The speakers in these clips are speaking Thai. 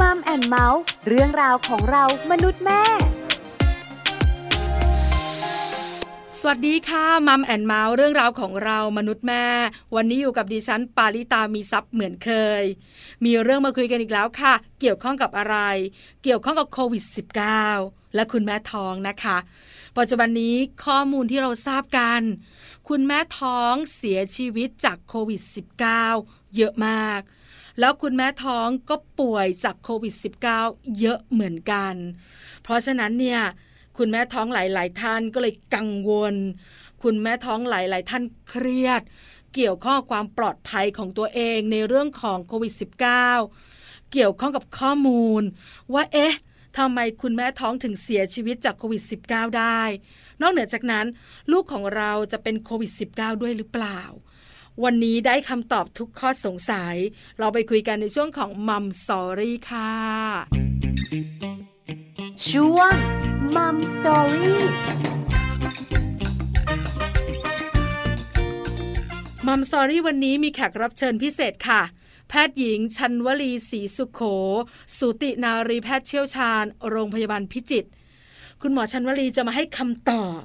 มัมแอนเมาส์เรื่องราวของเรามนุษย์แม่ สวัสดีค่ะมัมแอนเมาส์เรื่องราวของเรามนุษย์แม่ วันนี้อยู่กับดิฉันปาริตามีซัพ์เหมือนเคย มีเรื่องมาคุยกันอีกแล้วค่ะ เกี่ยวข้องกับอะไร เกี่ยวข้องกับโควิด -19 และคุณแม่ท้องนะคะ ปัจจุบันนี้ข้อมูลที่เราทราบกัน คุณแม่ท้องเสียชีวิตจากโควิด -19 เยอะมาก แล้วคุณแม่ท้องก็ป่วยจากโควิด -19 เยอะเหมือนกัน เพราะฉะนั้นเนี่ยคุณแม่ท้องหลาย ๆ ท่านก็เลยกังวล คุณแม่ท้องหลาย ๆ ท่านเครียด เกี่ยวข้องความปลอดภัยของตัวเองในเรื่องของโควิด -19 เกี่ยวข้องกับข้อมูล ว่าเอ๊ะทำไมคุณแม่ท้องถึงเสียชีวิตจากโควิด -19 ได้ นอกเหนือจากนั้น ลูกของเราจะเป็นโควิด -19 ด้วยหรือเปล่า วันนี้ได้คำตอบทุกข้อสงสัย เราไปคุยกันในช่วงของ Mom Story ค่ะช่วง Mom Story Mom Story วันนี้มีแขกรับเชิญพิเศษค่ะแพทย์หญิงชัญวลีศรีสุโข สูตินรีแพทย์เชี่ยวชาญ โรงพยาบาลพิจิตร คุณหมอชัญวลีจะมาให้คำตอบ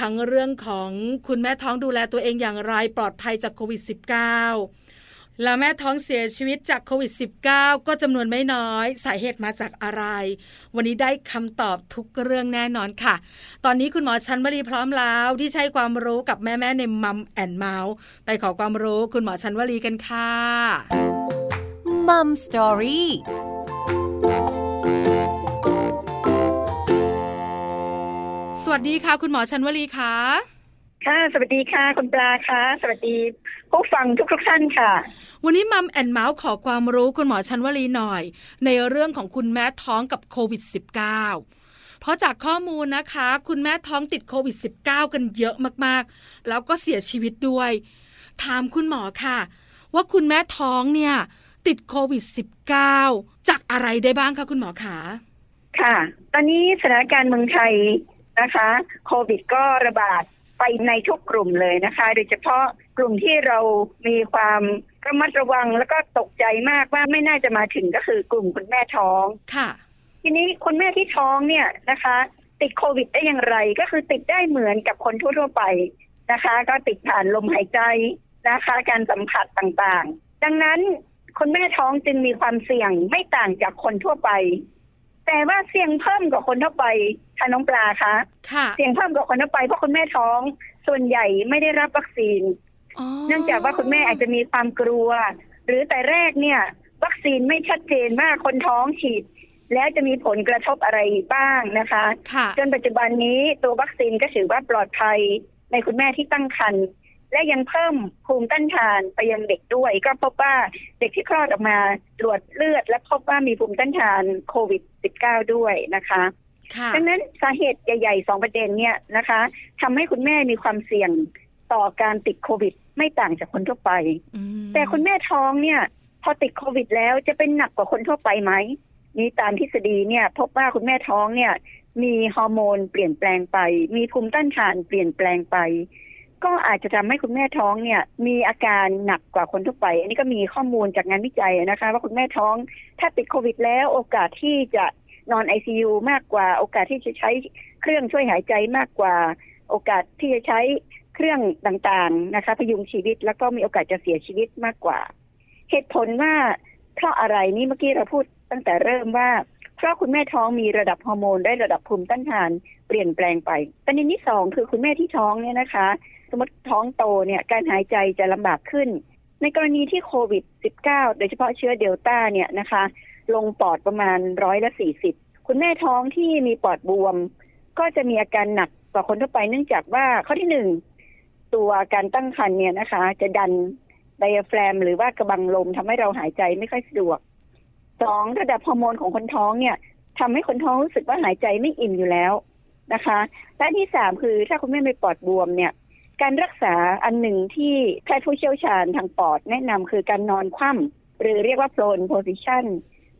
ทั้งเรื่องของคุณแม่ท้องดูแลตัวเองอย่างไรปลอดภัยจากโควิด -19 และแม่ท้องเสียชีวิตจากโควิด -19 ก็จำนวนไม่น้อย สาเหตุมาจากอะไร วันนี้ได้คำตอบทุกเรื่องแน่นอนค่ะ ตอนนี้คุณหมอชัญวลีพร้อมแล้วที่จะให้ความรู้กับแม่ๆใน Mom and Mouth ไปขอความรู้คุณหมอชัญวลีกันค่ะ Mom Story สวัสดีค่ะ คุณหมอชันวลีค่ะ ค่ะ สวัสดีค่ะ คุณปลาค่ะ สวัสดีผู้ฟังทุกๆท่านค่ะ วันนี้มัมแอนเมาส์ขอความรู้คุณหมอชันวลีหน่อย ในเรื่องของคุณแม่ท้องกับโควิด -19 เพราะจากข้อมูลนะคะ คุณแม่ท้องติดโควิด -19 กันเยอะมากๆ แล้วก็เสียชีวิตด้วย ถามคุณหมอค่ะ ว่าคุณแม่ท้องเนี่ย ติดโควิด -19 จากอะไรได้บ้างคะคุณหมอขาค่ะ ตอนนี้สถานการณ์เมืองไทย นะคะโควิดก็ระบาดไปในทุกกลุ่มเลยนะคะ โดยเฉพาะกลุ่มที่เรามีความระมัดระวังแล้วก็ตกใจมากว่าไม่น่าจะมาถึงก็คือกลุ่มคุณแม่ท้องค่ะ ทีนี้คุณแม่ที่ท้องเนี่ยนะคะ ติดโควิดได้อย่างไรก็คือติดได้เหมือนกับคนทั่วๆไปนะคะ ก็ติดผ่านลมหายใจนะคะ การสัมผัสต่างๆ ดังนั้นคุณแม่ท้องจึงมีความเสี่ยงไม่ต่างจากคนทั่วไป แต่ว่าเสี่ยงเพิ่มกว่าคนทั่วไปค่ะน้องปลาคะค่ะเสี่ยงเพิ่มกว่าคนทั่วไปเพราะคุณแม่ท้อง ส่วนใหญ่ไม่ได้รับวัคซีนอ๋อเนื่องจากว่าคุณแม่อาจจะมีความกลัว หรือแต่แรกเนี่ย วัคซีนไม่ชัดเจนว่าคนท้องฉีด แล้วจะมีผลกระทบอะไรบ้างนะคะค่ะจนปัจจุบันนี้ตัววัคซีนก็ถือว่าปลอดภัยในคุณแม่ที่ตั้งครรภ์ และยังเพิ่มภูมิต้านทานไปยังเด็กด้วย ก็พบว่าเด็กที่คลอดออกมาตรวจเลือด และพบว่ามีภูมิต้านทานโควิด -19 ด้วยนะคะค่ะดังนั้นสาเหตุใหญ่ๆสองประเด็นเนี่ยนะคะทำให้คุณแม่มีความเสี่ยงต่อการติดโควิด ไม่ต่างจากคนทั่วไปอืมแต่คุณแม่ท้องเนี่ย พอติดโควิดแล้วจะเป็นหนักกว่าคนทั่วไปไหมนี่ตามทฤษฎีเนี่ย พบว่าคุณแม่ท้องเนี่ย มีฮอร์โมนเปลี่ยนแปลงไป มีภูมิต้านทานเปลี่ยนแปลงไป ก็อาจจะทำให้คุณแม่ท้องเนี่ย มีอาการหนักกว่าคนทั่วไป อันนี้ก็มีข้อมูลจากงานวิจัยนะคะ ว่าคุณแม่ท้อง ถ้าติดโควิด แล้วโอกาสที่จะนอนไอซียูมากกว่า โอกาสที่จะใช้เครื่องช่วยหายใจมากกว่า โอกาสที่จะใช้เครื่องต่างๆนะคะพยุงชีวิตแล้วก็มีโอกาสจะเสียชีวิตมากกว่า เหตุผลว่าเพราะอะไรนี่เมื่อกี้เราพูดตั้งแต่เริ่มว่า เพราะคุณแม่ท้องมีระดับฮอร์โมนได้ระดับภูมิต้านทานเปลี่ยนแปลงไปประเด็นที่สองคือคุณแม่ที่ท้องเนี่ยนะคะ มมติท้องโตเนี่ยการหายใจจะลำบากขึ้น ในกรณีที่โควิด -19 โดยเฉพาะเชื้อเดลต้าเนี่ยนะคะ ลงปอดประมาณร้อยละสี่สิบคุณแม่ท้องที่มีปอดบวม ก็จะมีอาการหนักกว่าคนทั่วไปเนื่องจากว่าข้อที่หนึ่งตัวการตั้งครรภ์เนี่ยนะคะ จะดันไดอะแฟรมหรือว่ากระบังลมทำให้เราหายใจไม่ค่อยสะดวกสองระดับฮอร์โมนของคนท้องเนี่ยทำให้คนท้องรู้สึกว่าหายใจไม่อิ่มอยู่แล้วนะคะและที่สามคือถ้าคุณแม่มีปอดบวมเนี่ย การรักษาอันหนึ่งที่แพทย์ผู้เชี่ยวชาญทางปอดแนะนำคือการนอนคว่ำหรือเรียกว่า prone position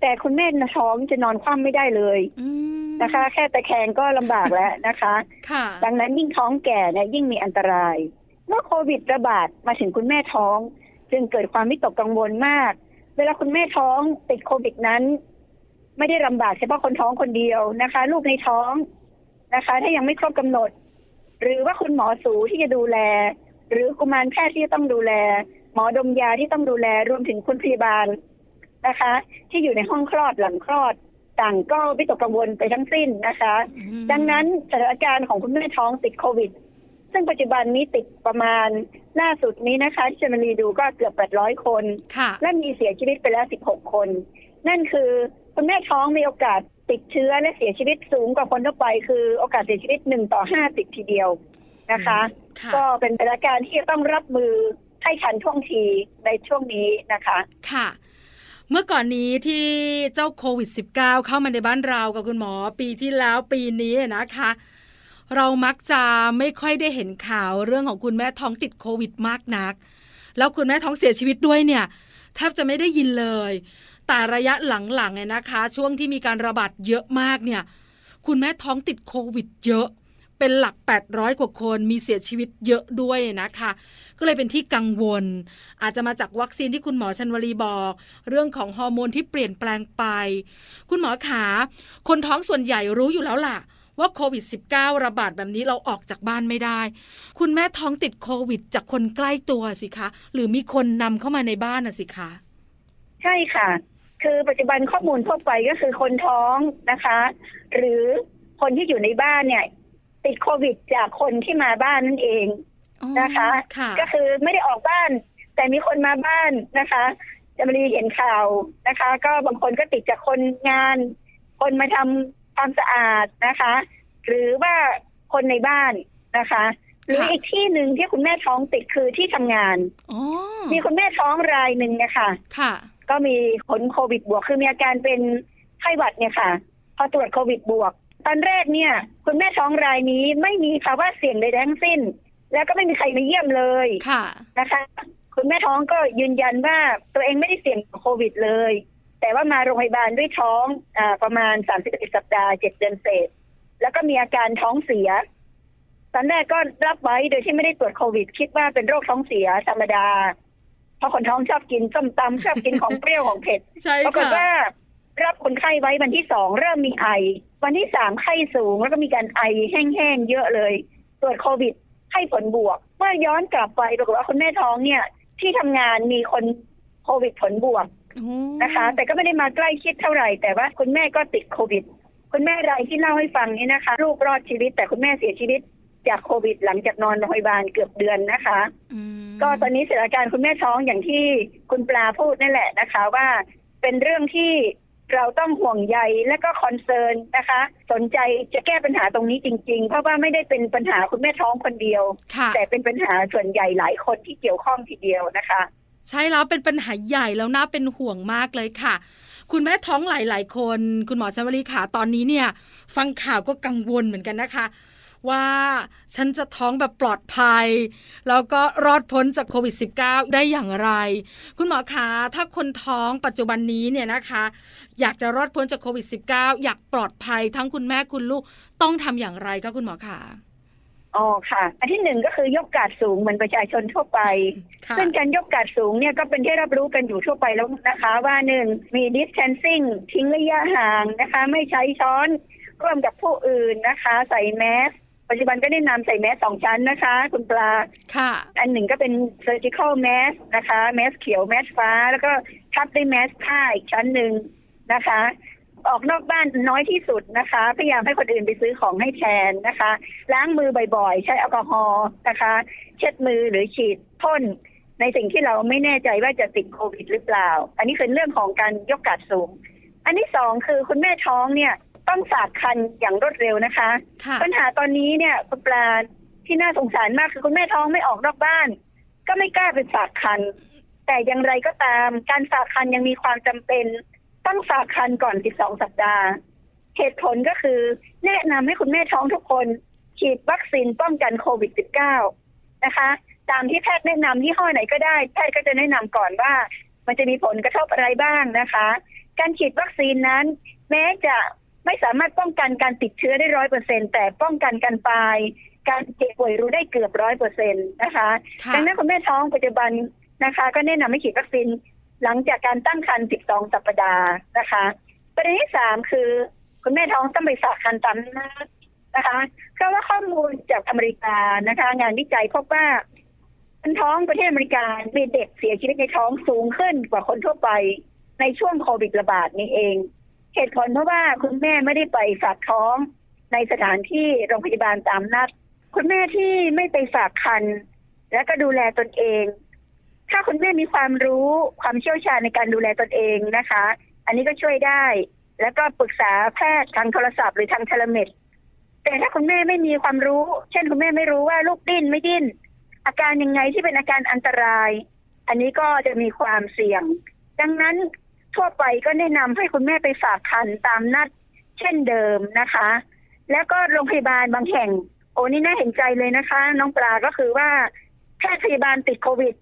แต่คุณแม่ท้องจะนอนคว่ำไม่ได้เลยอืมนะคะ แค่ตะแคงก็ลำบากแล้วนะคะค่ะดังนั้นยิ่งท้องแก่เนี่ยยิ่งมีอันตรายเมื่อโควิดระบาดมาถึงคุณแม่ท้อง จึงเกิดความวิตกกังวลมาก เวลาคุณแม่ท้องติดโควิดนั้น ไม่ได้ลำบากเฉพาะคนท้องคนเดียวนะคะ ลูกในท้องนะคะ ถ้ายังไม่ครบกำหนด หรือว่าคุณหมอสูที่จะดูแล หรือกุมารแพทย์ที่จะต้องดูแล หมอดมยาที่ต้องดูแลรวมถึงคุณพยาบาลนะคะ ที่อยู่ในห้องคลอดหลังคลอดต่างก็วิตกกังวลไปทั้งสิ้นนะคะอืมดังนั้นสถานการณ์ของคุณแม่ท้องติดโควิด ซึ่งปัจจุบันนี้ติดประมาณล่าสุดนี้นะคะที่จะมารีดูก็เกือบ 800 คนค่ะและมีเสียชีวิตไปแล้ว 16 คน นั่นคือคุณแม่ท้องมีโอกาส ติดเชื้อและเสียชีวิตสูงกว่าคนทั่วไป คือโอกาสเสียชีวิต1ต่อ50ทีเดียวนะคะค่ะก็เป็นสถานการณ์ที่จะต้องรับมือให้ทันท่วงทีในช่วงนี้นะคะ ค่ะเมื่อก่อนนี้ที่เจ้าโควิด -19 เข้ามาในบ้านเรากับคุณหมอปีที่แล้วปีนี้นะคะ เรามักจะไม่ค่อยได้เห็นข่าวเรื่องของคุณแม่ท้องติดโควิดมากนัก แล้วคุณแม่ท้องเสียชีวิตด้วยเนี่ยแทบจะไม่ได้ยินเลย แต่ระยะหลังๆเนี่ยนะคะ ช่วงที่มีการระบาดเยอะมากเนี่ย คุณแม่ท้องติดโควิดเยอะเป็นหลัก 800 กว่าคนมีเสียชีวิตเยอะด้วยนะคะ ก็เลยเป็นที่กังวล อาจจะมาจากวัคซีนที่คุณหมอชันวลีบอก เรื่องของฮอร์โมนที่เปลี่ยนแปลงไป คุณหมอขา คนท้องส่วนใหญ่รู้อยู่แล้วล่ะ ว่าโควิด -19 ระบาดแบบนี้เราออกจากบ้านไม่ได้ คุณแม่ท้องติดโควิด จากคนใกล้ตัวสิคะ หรือมีคนนำเข้ามาในบ้านน่ะสิคะ ใช่ค่ะ คือปัจจุบันข้อมูลทั่วไปก็คือคนท้องนะคะ หรือคนที่อยู่ในบ้านเนี่ย ติดโควิดจากคนที่มาบ้านนั่นเองอ๋อนะคะค่ะก็คือไม่ได้ออกบ้าน แต่มีคนมาบ้านนะคะจะมารีเห็นข่าวนะคะ ก็บางคนก็ติดจากคนงาน คนมาทำความสะอาดนะคะ หรือว่าคนในบ้านนะคะหรือค่ะอีกที่หนึ่งที่คุณแม่ท้องติดคือที่ทำงานอ๋อมีคุณแม่ท้องรายหนึ่งนะคะค่ะ ก็มีผลโควิดบวกคือมีอาการเป็นไข้หวัดเนี่ยค่ะ พอตรวจโควิดบวก ตอนแรกเนี่ย คุณแม่ท้องรายนี้ไม่มีภาวะเสี่ยงใดๆทั้งสิ้น แล้วก็ไม่มีใครมาเยี่ยมเลยค่ะนะคะ คุณแม่ท้องก็ยืนยันว่าตัวเองไม่ได้เสี่ยงกับโควิดเลย แต่ว่ามาโรงพยาบาลด้วยท้องอาประมาณ31สัปดาห์7เดือนเศษ แล้วก็มีอาการท้องเสียตอนแรกก็รับไว้โดยที่ไม่ได้ตรวจโควิด คิดว่าเป็นโรคท้องเสียธรรมดาเพ ราะคนท้องชอบกินส้มตำชอบกินของเปรี้ยวของเผ็ดใช่ปรากฏค่ะว่ารับคนไข้ไว้วันที่สองเริ่มมีไอ วันที่สามไข้สูงแล้วก็มีการไอแห้งๆเยอะเลย ตรวจโควิดให้ผลบวก เมื่อย้อนกลับไปปรากฏว่าคุณแม่ท้องเนี่ย ที่ทำงานมีคนโควิดผลบวกโอ้นะคะ แต่ก็ไม่ได้มาใกล้ชิดเท่าไหร่ แต่ว่าคุณแม่ก็ติดโควิด คุณแม่รายที่เล่าให้ฟังนี่นะคะ ลูกรอดชีวิต แต่คุณแม่เสียชีวิตจากโควิด หลังจากนอนโรงพยาบาลเกือบเดือนนะคะอืม ก็ตอนนี้สถานการณ์คุณแม่ท้องอย่างที่คุณปลาพูดนั่นแหละนะคะ ว่าเป็นเรื่องที่เราต้องห่วงใยและก็คอนเซิร์นนะคะ สนใจจะแก้ปัญหาตรงนี้จริง ๆ เพราะว่าไม่ได้เป็นปัญหาคุณแม่ท้องคนเดียวค่ะแต่เป็นปัญหาส่วนใหญ่หลายคนที่เกี่ยวข้องทีเดียวนะคะ ใช่แล้วเป็นปัญหาใหญ่แล้วน่าเป็นห่วงมากเลยค่ะ คุณแม่ท้องหลาย ๆ คน คุณหมอชวลีขาตอนนี้เนี่ย ฟังข่าวก็กังวลเหมือนกันนะคะ ว่าฉันจะท้องแบบปลอดภัย แล้วก็รอดพ้นจากโควิด -19 ได้อย่างไร คุณหมอคะถ้าคนท้องปัจจุบันนี้เนี่ยนะคะ อยากจะรอดพ้นจากโควิด -19 อยากปลอดภัยทั้งคุณแม่คุณลูกต้องทำอย่างไรคะคุณหมอคะอ๋อค่ะ อันที่หนึ่งก็คือยกกาดสูงเหมือนประชาชนทั่วไปค่ะซึ่งการยกกาดสูงเนี่ยก็เป็นที่รับรู้กันอยู่ทั่วไปแล้วนะคะ ว่าหนึ่งมี distancing ทิ้งระยะห่างนะคะ ไม่ใช้ช้อนร่วมกับผู้อื่นนะคะ ใส่แมส ปัจจุบันก็แนะนำใส่แมสสองชั้นนะคะ คุณปลา ค่ะ อันหนึ่งก็เป็น surgical mask นะคะ แมสเขียว แมสฟ้า แล้วก็ทับด้วยแมสผ้าอีกชั้นหนึ่งนะคะ ออกนอกบ้านน้อยที่สุดนะคะ พยายามให้คนอื่นไปซื้อของให้แทนนะคะ ล้างมือบ่อยๆ ใช้แอลกอฮอล์นะคะ เช็ดมือหรือฉีดพ่นในสิ่งที่เราไม่แน่ใจว่าจะติดโควิดหรือเปล่า อันนี้คือเรื่องของการยกกาดสูง อันที่สองคือคุณแม่ท้องเนี่ย ต้องฝากคันอย่างรวดเร็วนะคะค่ะปัญหาตอนนี้เนี่ยคุณปลาที่น่าสงสารมากคือคุณแม่ท้องไม่ออกนอกบ้าน ก็ไม่กล้าไปฝากคัน แต่อย่างไรก็ตาม การฝากคันยังมีความจำเป็น ต้องฝากคันก่อน 12 สัปดาห์ เหตุผลก็คือ แนะนำให้คุณแม่ท้องทุกคน ฉีดวัคซีนป้องกันโควิด -19 นะคะ ตามที่แพทย์แนะนำยี่ห้อไหนก็ได้ แพทย์ก็จะแนะนำก่อนว่า มันจะมีผลกระทบอะไรบ้างนะคะ การฉีดวัคซีนนั้น แม้จะ ไม่สามารถป้องกันการติดเชื้อได้ร้อยเปอร์เซ็นแต่ป้องกันการตาย การเจ็บป่วยรู้ได้เกือบร้อยเปอร์เซ็นต์นะคะค่ะดังนั้นคุณแม่ท้องปัจจุบันนะคะ ก็แนะนำให้ฉีดวัคซีนหลังจากการตั้งครรภ์12 สัปดาห์นะคะปประเด็นที่สามคือ คุณแม่ท้องต้องไปฝากคันตามนัดนะคะเพราะว่าข้อมูลจากอเมริกานะคะ งานวิจัยพบว่าคนท้องประเทศอเมริกามีเด็กเสียชีวิตในท้องสูงขึ้นกว่าคนทั่วไปในช่วงโควิดระบาดนี้เอง เหตุผลเพราะว่าคุณแม่ไม่ได้ไปฝากท้องในสถานที่โรงพยาบาลตามนัด คุณแม่ที่ไม่ไปฝากคัน และก็ดูแลตนเอง ถ้าคุณแม่มีความรู้ความเชี่ยวชาญในการดูแลตนเองนะคะ อันนี้ก็ช่วยได้ แล้วก็ปรึกษาแพทย์ทางโทรศัพท์หรือทางเทเลเมดแต่ถ้าคุณแม่ไม่มีความรู้ เช่นคุณแม่ไม่รู้ว่าลูกดิ้นไม่ดิ้น อาการยังไงที่เป็นอาการอันตราย อันนี้ก็จะมีความเสี่ยง ดังนั้น ทั่วไปก็แนะนำให้คุณแม่ไปฝากคันตามนัดเช่นเดิมนะคะ แล้วก็โรงพยาบาลบางแห่ง โอ้นี่น่าเห็นใจเลยนะคะ น้องปลาก็คือว่าแพทย์พยาบาลติดโควิด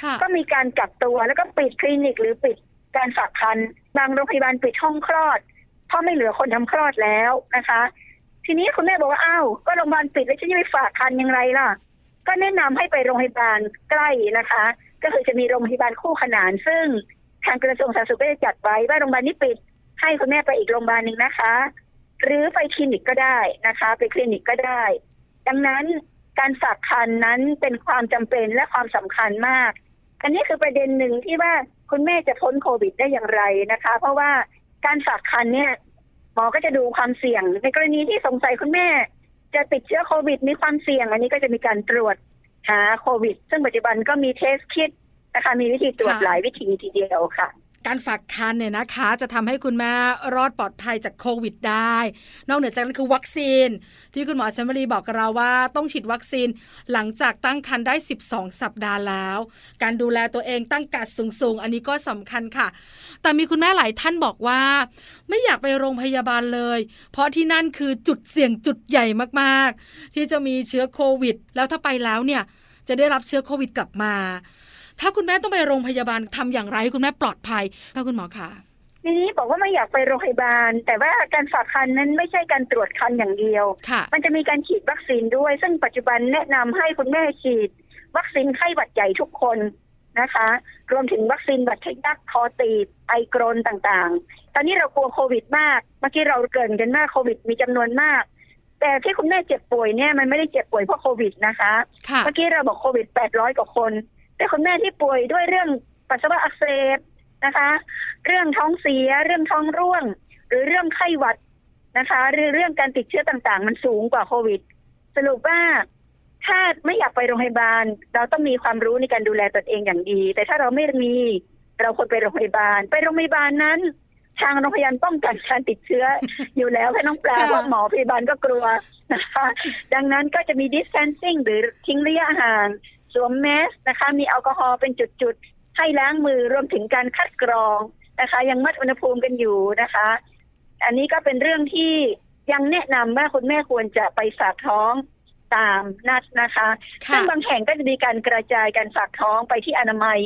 ค่ะก็มีการกักตัวแล้วก็ปิดคลินิกหรือปิดการฝากคันบางโรงพยาบาลปิดห้องคลอด เพราะไม่เหลือคนทำคลอดแล้วนะคะ ทีนี้คุณแม่บอกว่าอ้าวก็โรงพยาบาลปิดแล้วฉันจะไปฝากคันอยังไงล่ะ ก็แนะนำให้ไปโรงพยาบาลใกล้นะคะ ก็คือจะมีโรงพยาบาลคู่ขนานซึ่ง ทางกระทรวงสาธารณสุขก็จะจัดไว้ว่าโรงพยาบาลนี้ปิดให้คุณแม่ไปอีกโรงพยาบาลหนึ่งนะคะ หรือไปคลินิกก็ได้นะคะ ไปคลินิกก็ได้ ดังนั้นการฝากคันนั้นเป็นความจำเป็นและความสำคัญมาก อันนี้คือประเด็นหนึ่งที่ว่าคุณแม่จะพ้นโควิดได้อย่างไรนะคะ เพราะว่าการฝากคันเนี่ยหมอก็จะดูความเสี่ยง ในกรณีที่สงสัยคุณแม่ จะติดเชื้อโควิดมีความเสี่ยง อันนี้ก็จะมีการตรวจหาโควิด ซึ่งปัจจุบันก็มีเทสคิด นะคะ มีวิธีตรวจค่ะหลายวิธีทีเดียวค่ะ การฝากคันเนี่ยนะคะ จะทำให้คุณแม่รอดปลอดภัยจากโควิดได้ นอกเหนือจากนั้นคือวัคซีน ที่คุณหมอเซมบรีบอกกับเราว่าต้องฉีดวัคซีนหลังจากตั้งครรภ์ได้ 12 สัปดาห์แล้ว การดูแลตัวเองตั้งกัดสูงๆ อันนี้ก็สำคัญค่ะ แต่มีคุณแม่หลายท่านบอกว่า ไม่อยากไปโรงพยาบาลเลย เพราะที่นั่นคือจุดเสี่ยงจุดใหญ่มากๆ ที่จะมีเชื้อโควิด แล้วถ้าไปแล้วเนี่ยจะได้รับเชื้อโควิดกลับมา ถ้าคุณแม่ต้องไปโรงพยาบาลทำอย่างไรให้คุณแม่ปลอดภัยค่ะคุณหมอคะทีนี้บอกว่าไม่อยากไปโรงพยาบาล แต่ว่าการฝากคันนั้นไม่ใช่การตรวจคันอย่างเดียวค่ะมันจะมีการฉีดวัคซีนด้วย ซึ่งปัจจุบันแนะนำให้คุณแม่ฉีด วัคซีนไข้หวัดใหญ่ทุกคนนะคะ รวมถึงวัคซีนหวัดทะยักคอตีบไอกรนต่างๆ ตอนนี้เรากลัวโควิดมากเมื่อกี้เราเกรินกันมากโควิดมีจำนวนมาก แต่ที่คุณแม่เจ็บป่วยเนี่ยมันไม่ได้เจ็บป่วยเพราะโควิดนะคะค่ะเมื่อกี้เราบอกโควิด800กว่าคน แต่คุณแม่ที่ป่วยด้วยเรื่องปัสสาวะอักเสบนะคะ เรื่องท้องเสีย เรื่องท้องร่วง หรือเรื่องไข้หวัดนะคะหรือเรื่องการติดเชื้อต่างๆ มันสูงกว่าโควิด สรุปว่าถ้าไม่อยากไปโรงพยาบาล เราต้องมีความรู้ในการดูแลตนเองอย่างดี แต่ถ้าเราไม่มีเราควรไปโรงพยาบาล ไปโรงพยาบาลนั้น ทางโรงพยาบาลป้องกันการติดเชื้ออยู่แล้วค่ะน้องปลาค่ะเพราะหมอพยาบาลก็กลัวนะคะ ดังนั้นก็จะมี distancing หรือทิ้งระยะห่าง สวมแมสนะคะ มีแอลกอฮอล์เป็นจุดๆ ให้ล้างมือรวมถึงการคัดกรองนะคะ ยังมัดอุณหภูมิกันอยู่นะคะ อันนี้ก็เป็นเรื่องที่ยังแนะนำว่าคุณแม่ควรจะไปฝากท้องตามนัดนะคะค่ะซึ่งบางแห่งก็จะมีการกระจายการฝากท้องไปที่อนามัย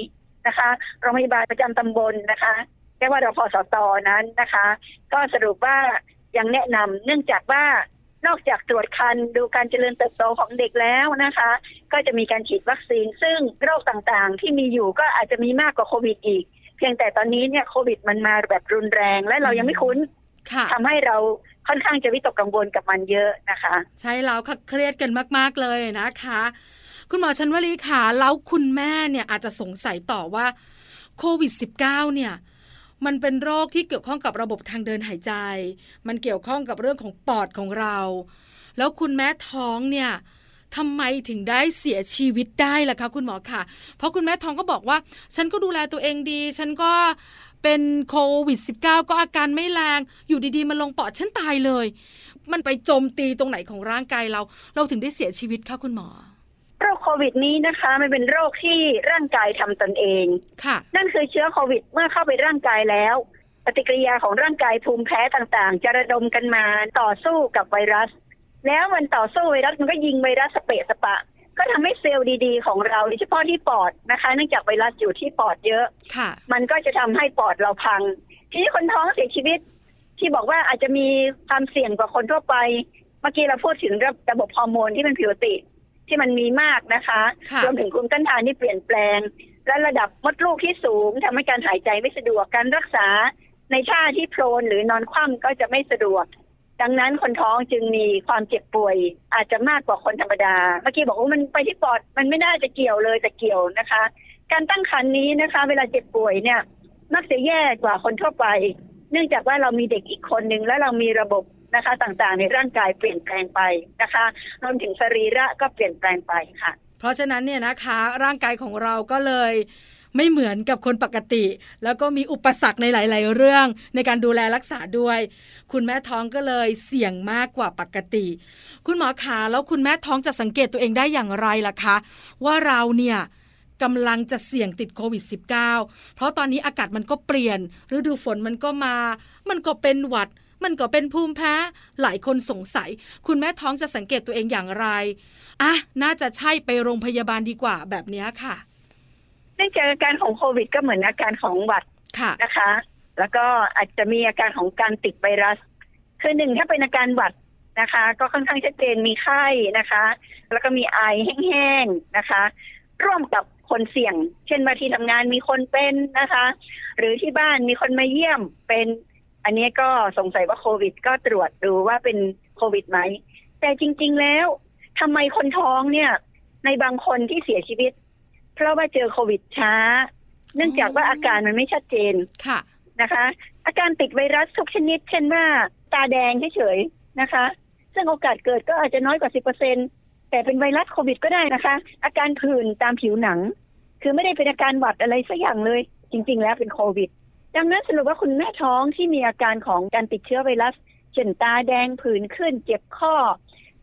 นะคะโรงพยาบาลประจำตำบลนะคะเรียกว่ารพสตนั้นนะคะ ก็สรุปว่ายังแนะนำเนื่องจากว่า นอกจากตรวจคันดูการเจริญเติบโตของเด็กแล้วนะคะ ก็จะมีการฉีดวัคซีน ซึ่งโรคต่างๆ ที่มีอยู่ก็อาจจะมีมากกว่าโควิดอีก เพียงแต่ตอนนี้เนี่ยโควิดมันมาแบบรุนแรงและเรายังไม่คุ้นค่ะทำให้เราค่อนข้างจะวิตกกังวลกับมันเยอะนะคะ ใช่แล้วค่ะเครียดกันมาก ๆ เลยนะคะ คุณหมอชันวลีค่ะแล้วคุณแม่เนี่ยอาจจะสงสัยต่อว่าโควิด -19 เนี่ย มันเป็นโรคที่เกี่ยวข้องกับระบบทางเดินหายใจ มันเกี่ยวข้องกับเรื่องของปอดของเรา แล้วคุณแม่ท้องเนี่ยทำไมถึงได้เสียชีวิตได้ล่ะคะคุณหมอค่ะ เพราะคุณแม่ท้องก็บอกว่า ฉันก็ดูแลตัวเองดี ฉันก็เป็นโควิด -19 ก็อาการไม่แรง อยู่ดีๆ มันลงปอดฉันตายเลย มันไปโจมตีตรงไหนของร่างกายเรา เราถึงได้เสียชีวิตคะคุณหมอ โรคโควิดนี้นะคะมันเป็นโรคที่ร่างกายทำตนเอง ค่ะ นั่นคือเชื้อโควิดเมื่อเข้าไปร่างกายแล้ว ปฏิกิริยาของร่างกายภูมิแพ้ต่างๆ จะระดมกันมาต่อสู้กับไวรัส แล้วมันต่อสู้ไวรัสมันก็ยิงไวรัสสเปะสปะ ก็ทำให้เซลล์ดีๆ ของเราโดยเฉพาะที่ปอดนะคะ เนื่องจากไวรัสอยู่ที่ปอดเยอะ ค่ะ มันก็จะทำให้ปอดเราพัง ทีนี้คนท้องเสียชีวิต ที่บอกว่าอาจจะมีความเสี่ยงกว่าคนทั่วไป เมื่อกี้เราพูดถึงระระบบฮอร์โมนที่เป็นผิวติ ที่มันมีมากนะคะค่ะรวมถึงภูมิต้านทานที่เปลี่ยนแปลง และระดับมดลูกที่สูงทำให้การหายใจไม่สะดวกการรักษาในท่าที่ prone หรือนอนคว่ำก็จะไม่สะดวก ดังนั้นคนท้องจึงมีความเจ็บป่วย อาจจะมากกว่าคนธรรมดา เมื่อกี้บอกว่ามันไปที่ปอดมันไม่น่าจะเกี่ยวเลยแต่เกี่ยวนะคะ การตั้งครรภ์นี้นะคะ เวลาเจ็บป่วยเนี่ย มักจะแย่กว่าคนทั่วไป เนื่องจากว่าเรามีเด็กอีกคนหนึ่งและเรามีระบบ นะคะต่างๆ ในร่างกายเปลี่ยนแปลงไปนะคะรวมถึงสรีระก็เปลี่ยนแปลงไปค่ะ เพราะฉะนั้นเนี่ยนะคะร่างกายของเราก็เลยไม่เหมือนกับคนปกติ แล้วก็มีอุปสรรคในหลาย ๆ เรื่อง ในการดูแลรักษาด้วย คุณแม่ท้องก็เลยเสี่ยงมากกว่าปกติ คุณหมอขาแล้วคุณแม่ท้องจะสังเกตตัวเองได้อย่างไรล่ะคะ ว่าเราเนี่ยกำลังจะเสี่ยงติดโควิด -19 เพราะตอนนี้อากาศมันก็เปลี่ยนฤดูฝนมันก็มา มันก็เป็นหวัด มันก็เป็นภูมิแพ้ หลายคนสงสัย คุณแม่ท้องจะสังเกตตัวเองอย่างไรอะน่าจะใช่ไปโรงพยาบาลดีกว่าแบบนี้ค่ะเนื่องจากอาการของโควิด ก็เหมือนอาการของหวัดค่ะนะคะ แล้วก็อาจจะมีอาการของการติดไวรัส คือหนึ่งถ้าเป็นอาการหวัดนะคะ ก็ค่อนข้างชัดเจนมีไข้นะคะ แล้วก็มีไอแห้งๆนะคะ ร่วมกับคนเสี่ยง เช่นมาที่ทำงานมีคนเป็นนะคะ หรือที่บ้านมีคนมาเยี่ยมเป็น อันนี้ก็สงสัยว่าโควิด ก็ตรวจดูว่าเป็นโควิดไหม แต่จริง ๆ แล้วทำไมคนท้องเนี่ย ในบางคนที่เสียชีวิต เพราะว่าเจอโควิดช้า เนื่องจากว่าอาการมันไม่ชัดเจนค่ะนะคะ อาการติดไวรัสทุกชนิด เช่นว่า ตาแดงเฉยๆนะคะ ซึ่งโอกาสเกิดก็อาจจะน้อยกว่า10%แต่เป็นไวรัสโควิดก็ได้นะคะ อาการผื่นตามผิวหนัง คือไม่ได้เป็นอาการหวัดอะไรสักอย่างเลย จริง ๆ แล้วเป็นโควิด ดังนั้นสรุปว่าคุณแม่ท้องที่มีอาการของการติดเชื้อไวรัสเช่นตาแดงผื่นขึ้น เจ็บข้อ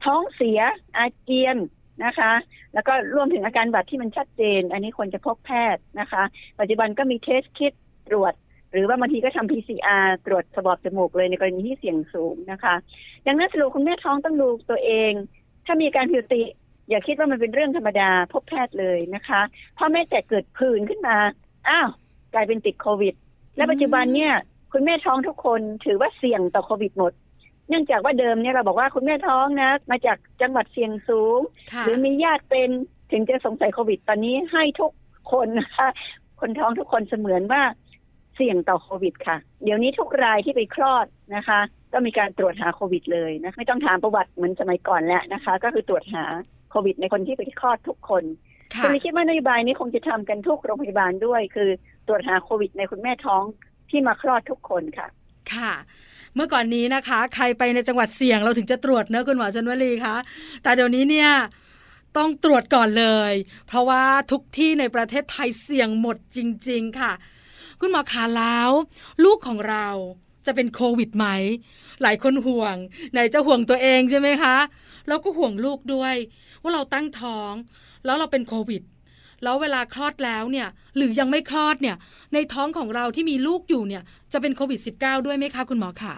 ท้องเสีย อาเจียนนะคะ แล้วก็รวมถึงอาการหวัดที่มันชัดเจน อันนี้ควรจะพบแพทย์นะคะ ปัจจุบันก็มีเทสคิดตรวจ หรือว่าบางทีก็ทำ PCR ตรวจสะบอบจมูกเลยในกรณีที่เสี่ยงสูงนะคะ ดังนั้นสรุปคุณแม่ท้องต้องดูตัวเอง ถ้ามีการผิวติอย่าคิดว่ามันเป็นเรื่องธรรมดาพบแพทย์เลยนะคะพราะแม่แต่เกิดผื่นขึ้นมา อ้าว กลายเป็นติดโควิด และปัจจุบันเนี่ย คุณแม่ท้องทุกคนถือว่าเสี่ยงต่อโควิดหมด เนื่องจากว่าเดิมเนี่ยเราบอกว่าคุณแม่ท้องนะ มาจากจังหวัดเสี่ยงสูงค่ะหรือมีญาติเป็นถึงจะสงสัยโควิด ตอนนี้ให้ทุกคนนะคะคนท้องทุกคนเสมือนว่าเสี่ยงต่อโควิด ค่ะ เดี๋ยวนี้ทุกรายที่ไปคลอดนะคะ ก็มีการตรวจหาโควิด เลยนะไม่ต้องถามประวัติเหมือนสมัยก่อนแล้วนะคะ ก็คือตรวจหาโควิด ในคนที่ไปคลอดทุกคนค่ะคุณเลยคิดว่านโยบายนี้คงจะทำกันทุกโรงพยาบาลด้วย คือ ตรวจหาโควิดในคุณแม่ท้องที่มาคลอดทุกคนค่ะ ค่ะ เมื่อก่อนนี้นะคะ ใครไปในจังหวัดเสี่ยงเราถึงจะตรวจเนอะคุณหมอชนวลีคะแต่เดี๋ยวนี้เนี่ยต้องตรวจก่อนเลย เพราะว่าทุกที่ในประเทศไทยเสี่ยงหมดจริง ๆ ค่ะ คุณหมอคะแล้ว ลูกของเราจะเป็นโควิดไหม หลายคนห่วง ไหนจะห่วงตัวเองใช่ไหมคะ แล้วก็ห่วงลูกด้วย ว่าเราตั้งท้อง แล้วเราเป็นโควิด แล้วเวลาคลอดแล้วเนี่ยหรือยังไม่คลอดเนี่ย ในท้องของเราที่มีลูกอยู่เนี่ย จะเป็นโควิด -19 ด้วยไหมคะคุณหมอขา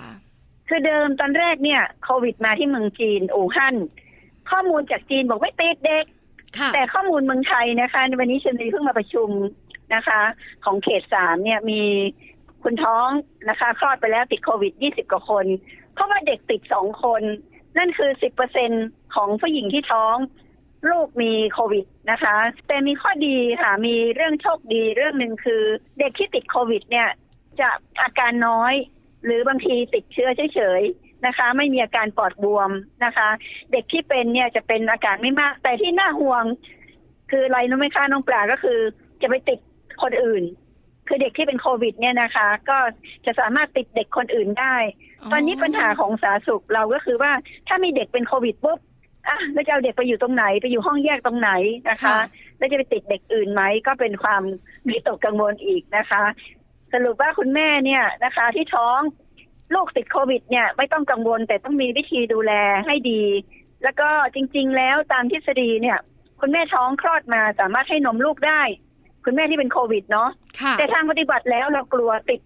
คือเดิมตอนแรกเนี่ยโควิดมาที่เมืองจีนอู่ฮั่นข้อมูลจากจีนบอกไม่ติดเด็กค่ะแต่ข้อมูลเมืองไทยนะคะในวันนี้ชนลีเพิ่งมาประชุมนะคะ ของเขตสามเนี่ยมีคุณท้องนะคะ คลอดไปแล้วติดโควิด20กว่าคน เพราะว่าเด็กติดสองคน นั่นคือ10เปอร์เซ็นของผู้หญิงที่ท้อง ลูกมีโควิดนะคะ แต่มีข้อดีค่ะ มีเรื่องโชคดีเรื่องหนึ่งคือ เด็กที่ติดโควิด เนี่ย จะอาการน้อย หรือบางทีติดเชื้อเฉยๆนะคะ ไม่มีอาการปอดบวมนะคะ เด็กที่เป็นเนี่ยจะเป็นอาการไม่มาก แต่ที่น่าห่วง คืออะไรรู้ไหมคะน้องปลาก็คือ จะไปติดคนอื่น คือเด็กที่เป็นโควิด เนี่ยนะคะ ก็จะสามารถติดเด็กคนอื่นได้ ตอนนี้ปัญหาของสาธารณสุขเราก็คือว่าถ้ามีเด็กเป็นโควิดปุ๊บ อะแล้วจะเอาเด็กไปอยู่ตรงไหนไปอยู่ห้องแยกตรงไหนนะคะ ค่ะ แล้วจะไปติดเด็กอื่นไหมก็เป็นความวิตกกังวลอีกนะคะ สรุปว่าคุณแม่เนี่ยนะคะ ที่ท้องลูกติดโควิด เนี่ย ไม่ต้องกังวลแต่ต้องมีวิธีดูแลให้ดี แล้วก็จริง ๆ แล้วตามทฤษฎีเนี่ย คุณแม่ท้องคลอดมาสามารถให้นมลูกได้ คุณแม่ที่เป็นโควิดเนาะค่ะแต่ทางปฏิบัติแล้วเรากลัวติด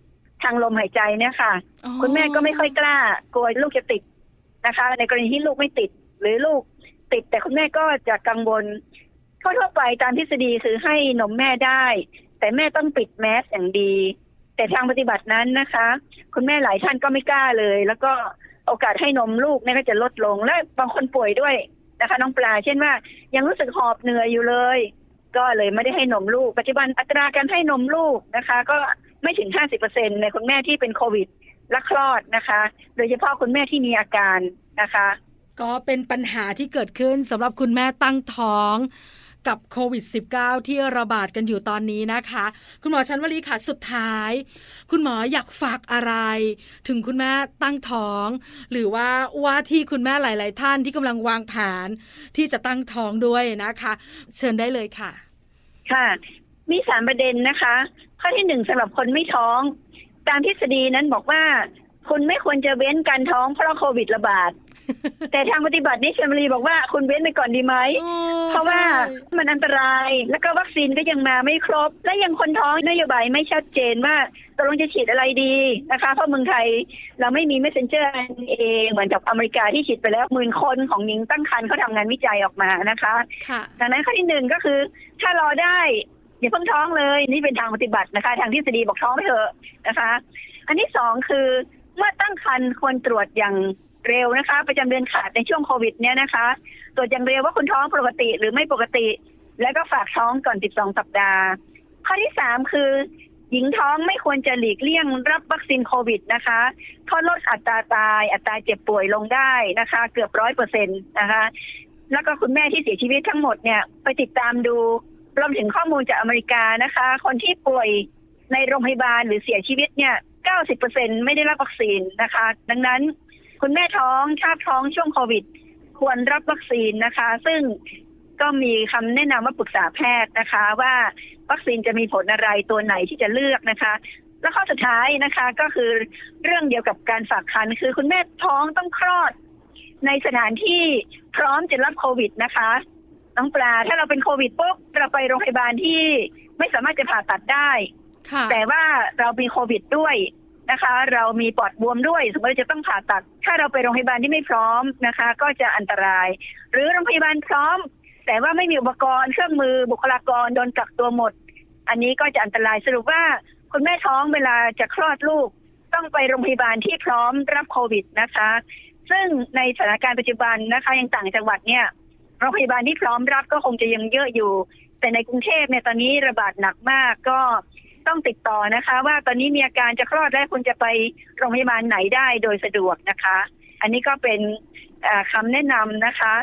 ทางลมหายใจเนี่ยค่ะ อ๋อคุณแม่ก็ไม่ค่อยกล้ากลัวลูกจะติดนะคะ ในกรณีที่ลูกไม่ติด หรือลูกติดแต่คุณแม่ก็จะกังวลทั่วไปตามทฤษฎีคือให้นมแม่ได้ แต่แม่ต้องปิดแมสอย่างดี แต่ทางปฏิบัตินั้นนะคะ คุณแม่หลายท่านก็ไม่กล้าเลย แล้วก็โอกาสให้นมลูกเนี่ยก็จะลดลง และบางคนป่วยด้วยนะคะ น้องปลา เช่นว่า ยังรู้สึกหอบเหนื่อยอยู่เลย ก็เลยไม่ได้ให้นมลูก ปัจจุบันอัตราการให้นมลูกนะคะ ก็ไม่ถึง 50%ในคุณแม่ที่เป็นโควิดและคลอดนะคะ โดยเฉพาะคุณแม่ที่มีอาการนะคะ ก็เป็นปัญหาที่เกิดขึ้นสำหรับคุณแม่ตั้งท้องกับโควิด -19 ที่ระบาดกันอยู่ตอนนี้นะคะ คุณหมอชันวลีค่ะสุดท้าย คุณหมออยากฝากอะไร ถึงคุณแม่ตั้งท้อง หรือว่าว่าที่คุณแม่หลาย ๆ ท่านที่กำลังวางแผนที่จะตั้งท้องด้วยนะคะ เชิญได้เลยค่ะ ค่ะ มีสามประเด็นนะคะ ข้อที่หนึ่งสำหรับคนไม่ท้อง ตามทฤษฎีนั้นบอกว่า คุณไม่ควรจะเว้นการท้องเพราะโควิดระบาด แต่ทางปฏิบัตินี่เชมรีบอกว่าคุณเว้นไปก่อนดีไหม เพราะว่ามันอันตราย แล้วก็วัคซีนก็ยังมาไม่ครบ และยังคนท้องนโยบายไม่ชัดเจนว่าตกลงจะฉีดอะไรดีนะคะ เพราะเมืองไทยเราไม่มี messenger RNA เหมือนกับอเมริกาที่ฉีดไปแล้วหมื่นคนของหญิงตั้งครรภ์เขาทำงานวิจัยออกมานะคะค่ะดังนั้นข้อที่หนึ่งก็คือ ถ้ารอได้อย่าเพิ่งท้องเลย นี่เป็นทางปฏิบัตินะคะ ทางทฤษฎีบอกท้องไม่เถอะนะคะ อันที่สองคือ เมื่อตั้งครรภ์ควรตรวจอย่างเร็วนะคะ ประจำเดือนขาดในช่วงโควิดเนี่ยนะคะ ตรวจอย่างเร็วว่าคุณท้องปกติหรือไม่ปกติ แล้วก็ฝากท้องก่อน 12 สัปดาห์ ข้อที่สามคือ หญิงท้องไม่ควรจะหลีกเลี่ยงรับวัคซีนโควิดนะคะเพราะลดอัตราตาย อัตราเจ็บป่วยลงได้นะคะ เกือบร้อยเปอร์เซ็นต์นะคะ แล้วก็คุณแม่ที่เสียชีวิตทั้งหมดเนี่ยไปติดตามดูรวมถึงข้อมูลจากอเมริกานะคะ คนที่ป่วยในโรงพยาบาลหรือเสียชีวิตเนี่ย 90%ไม่ได้รับวัคซีนนะคะ ดังนั้นคุณแม่ท้องชาบท้องช่วงโควิด ควรรับวัคซีนนะคะ ซึ่งก็มีคำแนะนำว่าปรึกษาแพทย์นะคะ ว่าวัคซีนจะมีผลอะไรตัวไหนที่จะเลือกนะคะ แล้วข้อสุดท้ายนะคะก็คือเรื่องเดียวกับการฝากครรภ์คือคุณแม่ท้องต้องคลอด ในสถานที่พร้อมจะรับโควิดนะคะน้องปลาถ้าเราเป็นโควิดปุ๊บเราไปโรงพยาบาลที่ไม่สามารถจะผ่าตัดได้ แต่ว่าเรามีโควิดด้วยนะคะ เรามีปอดบวมด้วย สมมติจะต้องผ่าตัด ถ้าเราไปโรงพยาบาลที่ไม่พร้อมนะคะ ก็จะอันตราย หรือโรงพยาบาลพร้อม แต่ว่าไม่มีอุปกรณ์เครื่องมือบุคลากรโดนกักตัวหมด อันนี้ก็จะอันตรายสรุปว่าคุณแม่ท้องเวลาจะคลอดลูก ต้องไปโรงพยาบาลที่พร้อมรับโควิดนะคะ ซึ่งในสถานการณ์ปัจจุบันนะคะยังต่างจังหวัดเนี่ยโรงพยาบาลที่พร้อมรับก็คงจะยังเยอะอยู่ แต่ในกรุงเทพเนี่ยตอนนี้ระบาดหนักมากก็ ต้องติดต่อนะคะ ว่าตอนนี้มีอาการจะคลอดแล้วคุณจะไปโรงพยาบาลไหนได้โดยสะดวกนะคะ อันนี้ก็เป็นเอ่อคำแนะนำนะคะ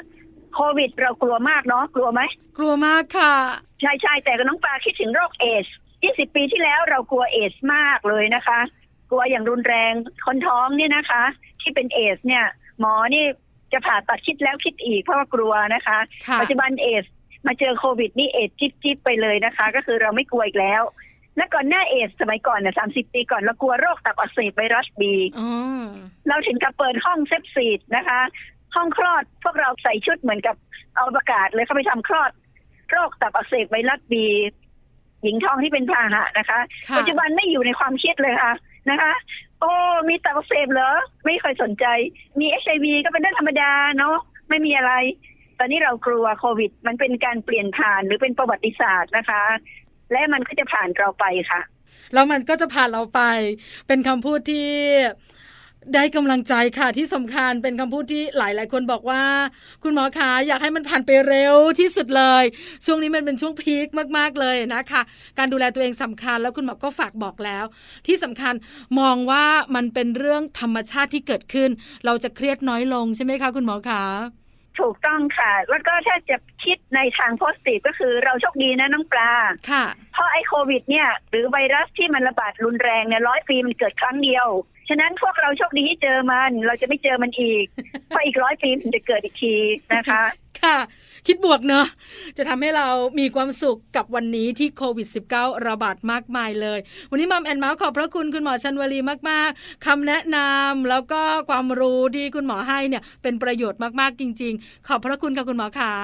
โควิดเรากลัวมากเนาะกลัวไหมกลัวมากค่ะ ใช่ใช่แต่ก็น้องปลาคิดถึงโรคเอดส์ 20 ปีที่แล้วเรากลัวเอดส์มากเลยนะคะ กลัวอย่างรุนแรงคนท้องเนี่ยนะคะ ที่เป็นเอดส์เนี่ย หมอนี่จะผ่าตัดคิดแล้วคิดอีกเพราะว่ากลัวนะคะค่ะปัจจุบันเอดส์มาเจอโควิดนี่เอดส์จิ๊บจิ๊บไปเลยนะคะ ก็คือเราไม่กลัวอีกแล้ว และก่อนหน้าเอดส์สมัยก่อนเนี่ยสามสิบปีก่อนเรากลัวโรคตับอักเสบไวรัสบีอ๋อเราถึงกับเปิดห้อง septic นะคะ ห้องคลอดพวกเราใส่ชุดเหมือนกับเอาประกาศเลยเข้าไปทำคลอด โรคตับอักเสบไวรัสบีหญิงท้องที่เป็นพาหะนะคะค่ะปัจจุบันไม่อยู่ในความคิดเลยค่ะนะคะ โอ้มีตับอักเสบเหรอ ไม่เคยสนใจ มีเอชไอวีก็เป็นเรื่องธรรมดาเนาะไม่มีอะไร ตอนนี้เรากลัวโควิด มันเป็นการเปลี่ยนผ่านหรือเป็นประวัติศาสตร์นะคะ และมันก็จะผ่านเราไปค่ะ แล้วมันก็จะผ่านเราไป เป็นคำพูดที่ได้กำลังใจค่ะที่สำคัญเป็นคำพูดที่หลายๆคนบอกว่า คุณหมอคะอยากให้มันผ่านไปเร็วที่สุดเลย ช่วงนี้มันเป็นช่วงพีคมากๆเลยนะคะ การดูแลตัวเองสำคัญแล้วคุณหมอก็ฝากบอกแล้ว ที่สำคัญมองว่ามันเป็นเรื่องธรรมชาติที่เกิดขึ้น เราจะเครียดน้อยลงใช่ไหมคะคุณหมอคะ ถูกต้องค่ะ แล้วก็ถ้าจะคิดในทางโพสติฟก็คือเราโชคดีนะน้องปลา ค่ะ เพราะไอ้โควิดเนี่ย หรือไวรัสที่มันระบาดรุนแรงเนี่ยร้อยปีมันเกิดครั้งเดียว ฉะนั้นพวกเราโชคดีที่เจอมัน เราจะไม่เจอมันอีก เพราะอีกร้อยปีมันจะเกิดอีกทีนะคะ ค่ะ คิดบวกเนอะจะทำให้เรามีความสุขกับวันนี้ที่โควิด -19 ระบาดมากมายเลย วันนี้มัมแอนเมาส์ขอบพระคุณคุณหมอชันวลีมาก ๆคำแนะนำแล้วก็ความรู้ที่คุณหมอให้เนี่ยเป็นประโยชน์มาก ๆ จริง ๆ ขอบพระคุณค่ะคุณหมอขา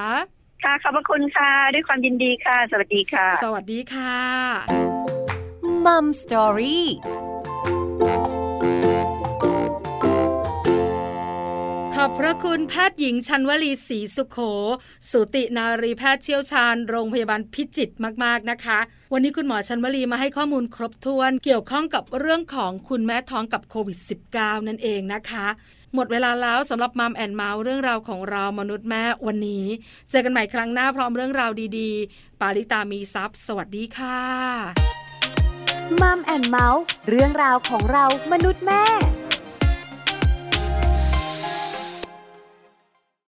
ค่ะขอบพระคุณค่ะ ด้วยความยินดีค่ะ สวัสดีค่ะ สวัสดีค่ะมัมสตอรี่ ขอบพระคุณแพทย์หญิงชันวลีศรีสุขโขสูตินารีแพทย์เชี่ยวชาญ โรงพยาบาลพิจิตรมากๆนะคะ วันนี้คุณหมอชันวลีมาให้ข้อมูลครบถ้วน เกี่ยวข้องกับเรื่องของคุณแม่ท้องกับโควิด -19 นั่นเองนะคะ หมดเวลาแล้วสำหรับ Mom and Mouth เรื่องราวของเรามนุษย์แม่วันนี้ เจอกันใหม่ครั้งหน้าพร้อมเรื่องราวดีๆ ปาริตามีทรัพย์สวัสดีค่ะ Mom and Mouth เรื่องราวของเรามนุษย์แม่